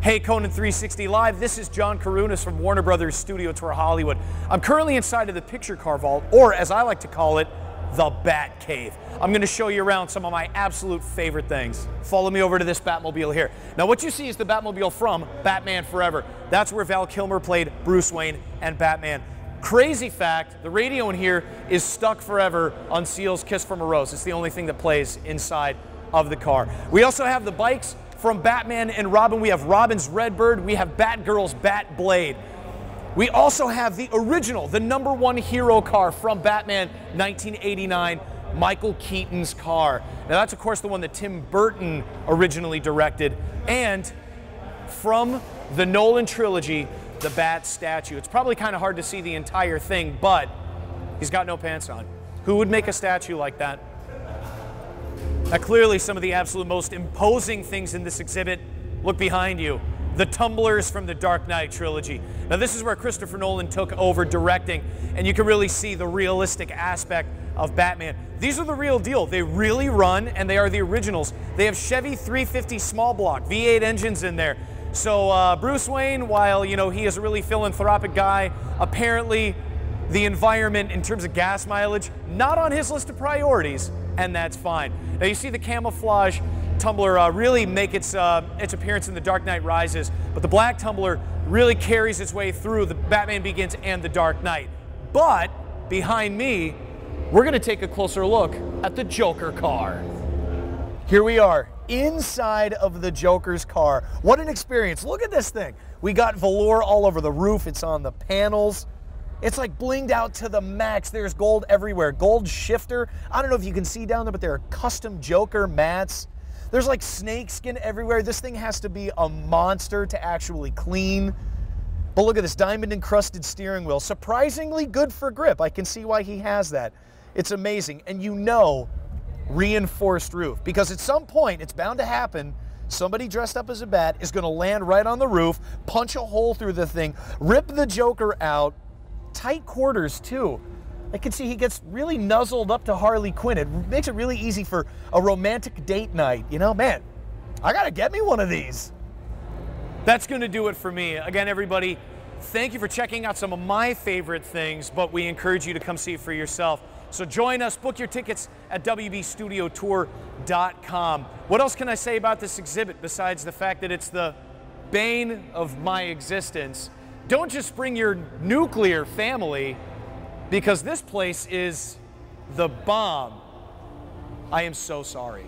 Hey, Conan 360 Live, this is John Karunas from Warner Brothers Studio Tour Hollywood. I'm currently inside of the Picture Car Vault, or as I like to call it, the Bat Cave. I'm going to show you around some of my absolute favorite things. Follow me over to this Batmobile here. Now, what you see is the Batmobile from Batman Forever. That's where Val Kilmer played Bruce Wayne and Batman. Crazy fact, the radio in here is stuck forever on Seal's Kiss from a Rose. It's the only thing that plays inside of the car. We also have the bikes from Batman and Robin. We have Robin's Redbird. We have Batgirl's Batblade. We also have the original, the number one hero car from Batman 1989, Michael Keaton's car. Now, that's, of course, the one that Tim Burton originally directed. And from the Nolan trilogy, the Bat statue. It's probably kind of hard to see the entire thing, but he's got no pants on. Who would make a statue like that? Now, clearly, some of the absolute most imposing things in this exhibit look behind you. The tumblers from the Dark Knight trilogy. Now, this is where Christopher Nolan took over directing, and you can really see the realistic aspect of Batman. These are the real deal. They really run, and they are the originals. They have Chevy 350 small block, V8 engines in there. So uh, Bruce Wayne, while you know he is a really philanthropic guy, apparently the environment in terms of gas mileage not on his list of priorities and that's fine. Now you see the camouflage tumbler uh, really make its, uh, its appearance in The Dark Knight Rises, but the black tumbler really carries its way through the Batman Begins and The Dark Knight. But behind me, we're gonna take a closer look at the Joker car. Here we are, inside of the Joker's car. What an experience. Look at this thing. We got velour all over the roof. It's on the panels. It's like blinged out to the max. There's gold everywhere. Gold shifter. I don't know if you can see down there, but there are custom Joker mats. There's like snakeskin everywhere. This thing has to be a monster to actually clean. But look at this diamond encrusted steering wheel. Surprisingly good for grip. I can see why he has that. It's amazing. And you know, reinforced roof. Because at some point, it's bound to happen. Somebody dressed up as a bat is going to land right on the roof, punch a hole through the thing, rip the Joker out, tight quarters too. I can see he gets really nuzzled up to Harley Quinn. It makes it really easy for a romantic date night. You know, man, I gotta get me one of these. That's gonna do it for me. Again, everybody, thank you for checking out some of my favorite things, but we encourage you to come see it for yourself. So join us, book your tickets at WBStudioTour.com. What else can I say about this exhibit besides the fact that it's the bane of my existence? Don't just bring your nuclear family because this place is the bomb. I am so sorry.